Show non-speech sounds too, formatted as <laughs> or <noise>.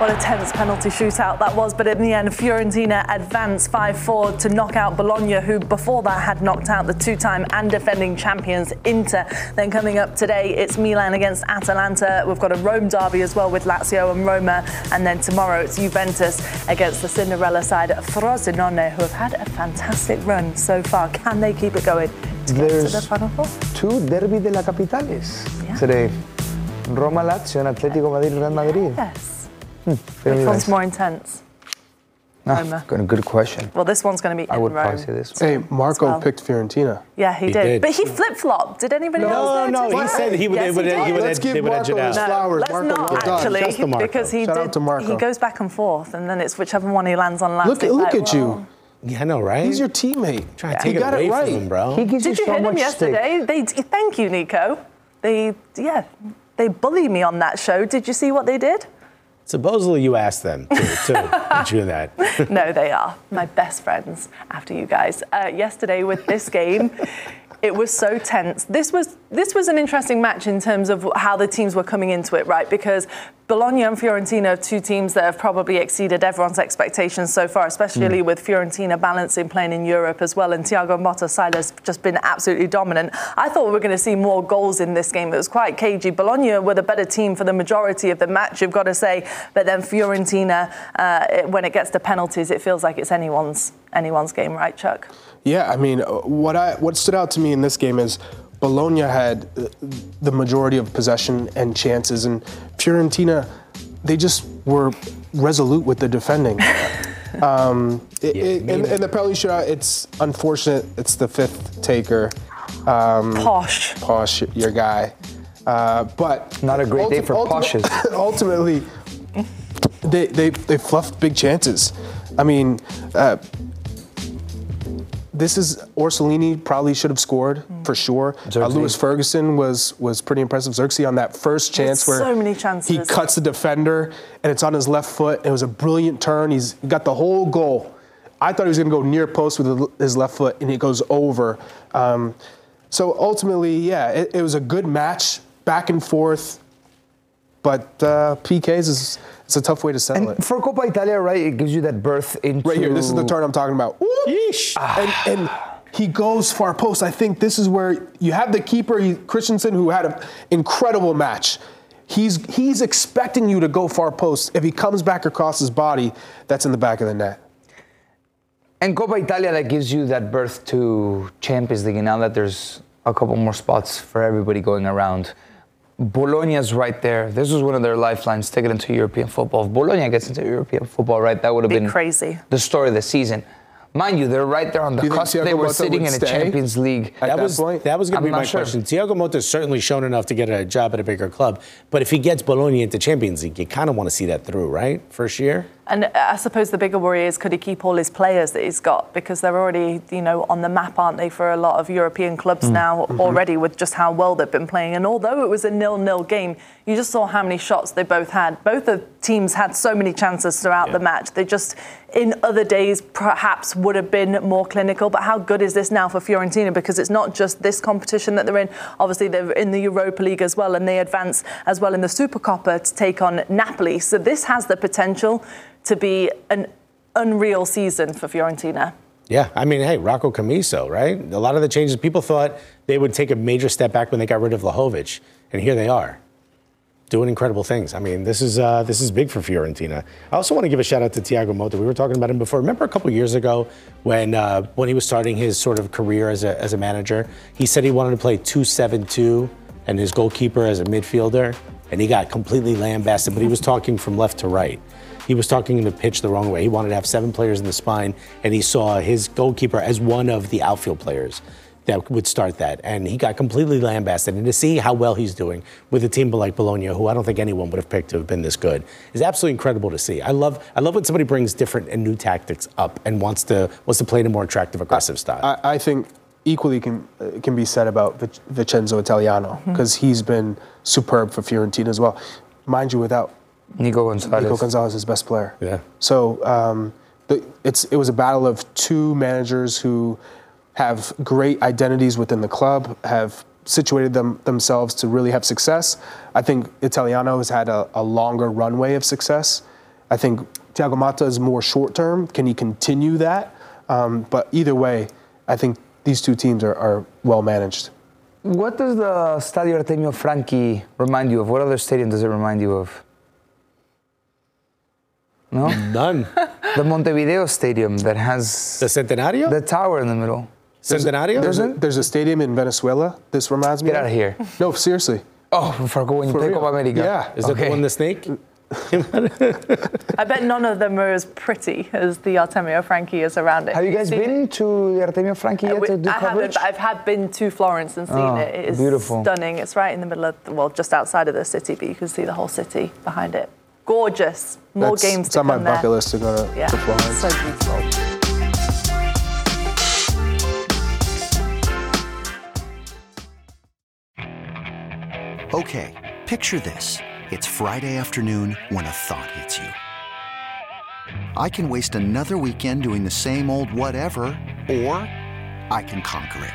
What a tense penalty shootout that was, but in the end, Fiorentina advanced 5 4 to knock out Bologna, who before that had knocked out the two time and defending champions Inter. Then coming up today, it's Milan against Atalanta. We've got a Rome derby as well with Lazio and Roma, and then tomorrow it's Juventus against the Cinderella side Frosinone, who have had a fantastic run so far. Can they keep it going There's the two Derby de la Capitales Yeah. today. Roma Lazio and Atletico Madrid Real Madrid. Yes. Very Which one's nice. more intense? Ah, Roma. good, good question. Well, this one's going to be I in would Rome. probably say this one. Hey, Marco well. picked Fiorentina. Yeah, he, He did. did. But he flip flopped. Did anybody else? No, no, he said he would- Yes, he would- did. he would- Let's give they would edge Marco it his out. flowers. Let's Marco, not actually, Just to Marco. because he Shout did. out to Marco. He goes back and forth, and then it's whichever one he lands on last. Look, at It's look like, at you. well, Yeah, I know, right? He's your teammate. trying to take it got away it right. from him, bro. He gives Did you so hit him much yesterday? They, thank you, Nico. They, yeah, they bullied me on that show. Did you see what they did? Supposedly you asked them to, to <laughs> do that. no, they are my best friends after you guys. Uh, yesterday with this game, <laughs> it was so tense. This was this was an interesting match in terms of how the teams were coming into it, right? Because Bologna and Fiorentina are two teams that have probably exceeded everyone's expectations so far, especially with Fiorentina balancing playing in Europe as well. And Thiago Motta Silas just been absolutely dominant. I thought we were going to see more goals in this game. It was quite cagey. Bologna were the better team for the majority of the match, you've got to say. But then Fiorentina, uh, it, when it gets to penalties, it feels like it's anyone's anyone's game, right, Chuck? Yeah, I mean, uh, what I what stood out to me in this game is Bologna had uh, the majority of possession and chances, and Fiorentina, they just were resolute with the defending. <laughs> um, it, it, in, in the penalty shootout, it's unfortunate. It's the fifth taker, Posch. Posch, your guy. Uh, but Not a great day for ulti- Poshes. <laughs> Ultimately, they, they they fluffed big chances. I mean, uh, this is Orsolini probably should have scored for sure. Uh, Lewis Ferguson was was pretty impressive. Zirkzee on that first chance where so many he cuts the defender and it's on his left foot. It was a brilliant turn. He's got the whole goal. I thought he was going to go near post with his left foot and it goes over. Um, so ultimately, yeah, it, it was a good match, back and forth. But uh, PKs is it's a tough way to settle And it. for Coppa Italia, right, it gives you that berth into. Right here, this is the turn I'm talking about. Ooh. Yeesh. And, and he goes far post. I think this is where you have the keeper, he, Christensen, who had an incredible match. He's he's expecting you to go far post. If he comes back across his body, that's in the back of the net. And Coppa Italia that gives you that berth to Champions League. And now that there's a couple more spots for everybody going around, Bologna's right there. This was one of their lifelines to get into European football. If Bologna gets into European football, right, that would have Be been crazy. The story of the season. Mind you, they're right there on the Do you cusp. They were Motta sitting in a? Champions League. At that that was point? that was going to be my sure. question. Thiago Motta's certainly shown enough to get a job at a bigger club, but if he gets Bologna into Champions League, you kind of want to see that through, right? First year. And I suppose the bigger worry is could he keep all his players that he's got because they're already, you know, on the map, aren't they, for a lot of European clubs Mm. now Mm-hmm. already with just how well they've been playing. And although it was a nil-nil game, you just saw how many shots they both had. Both the teams had so many chances throughout the match. They just, in other days, perhaps would have been more clinical. But how good is this now for Fiorentina? Because it's not just this competition that they're in. Obviously, they're in the Europa League as well, and they advance as well in the Supercoppa to take on Napoli. So this has the potential to be an unreal season for Fiorentina. Yeah, I mean, hey, Rocco Commisso, right? A lot of the changes, people thought they would take a major step back when they got rid of Vlahovic, and here they are, doing incredible things. I mean, this is uh, this is big for Fiorentina. I also want to give a shout out to Thiago Motta. We were talking about him before. Remember a couple years ago when uh, when he was starting his sort of career as a as a manager, he said he wanted to play two seven two and his goalkeeper as a midfielder, and he got completely lambasted. But he was talking from left to right. He was talking in the pitch the wrong way. He wanted to have seven players in the spine, and he saw his goalkeeper as one of the outfield players that would start that. And he got completely lambasted. And to see how well he's doing with a team like Bologna, who I don't think anyone would have picked to have been this good, is absolutely incredible to see. I love I love when somebody brings different and new tactics up and wants to wants to play in a more attractive, aggressive style. I, I think equally can uh, can be said about Vic- Vincenzo Italiano because he's been superb for Fiorentina as well. Mind you, without Nico Gonzalez. Nico Gonzalez, is his best player. Yeah. So um, the, it's it was a battle of two managers who have great identities within the club, have situated them themselves to really have success. I think Italiano has had a, a longer runway of success. I think Thiago Motta is more short term. Can he continue that? Um, but either way, I think these two teams are, are well managed. What does the Stadio Artemio Franchi remind you of? What other stadium does it remind you of? No? None. the Montevideo Stadium that has the Centenario? the tower in the middle. Centenario? There's a, there's a stadium in Venezuela. This reminds me. Get of. out of here. No, seriously. Oh, for when you For play real. Copa America. Yeah. Is that Okay. the one the snake? I bet none of them are as pretty as the Artemio Franchi is around it. Have you guys See- been to the Artemio Franchi yet uh, We- to do I haven't, coverage? but I've had been to Florence and seen Oh, it. It is beautiful. stunning. It's right in the middle of, well, just outside of the city, but you can see the whole city behind it. Gorgeous. More That's- games It's to on my there. bucket list to go to, Yeah, to Florence. so beautiful. Okay, picture this. It's Friday afternoon when a thought hits you. I can waste another weekend doing the same old whatever, or I can conquer it.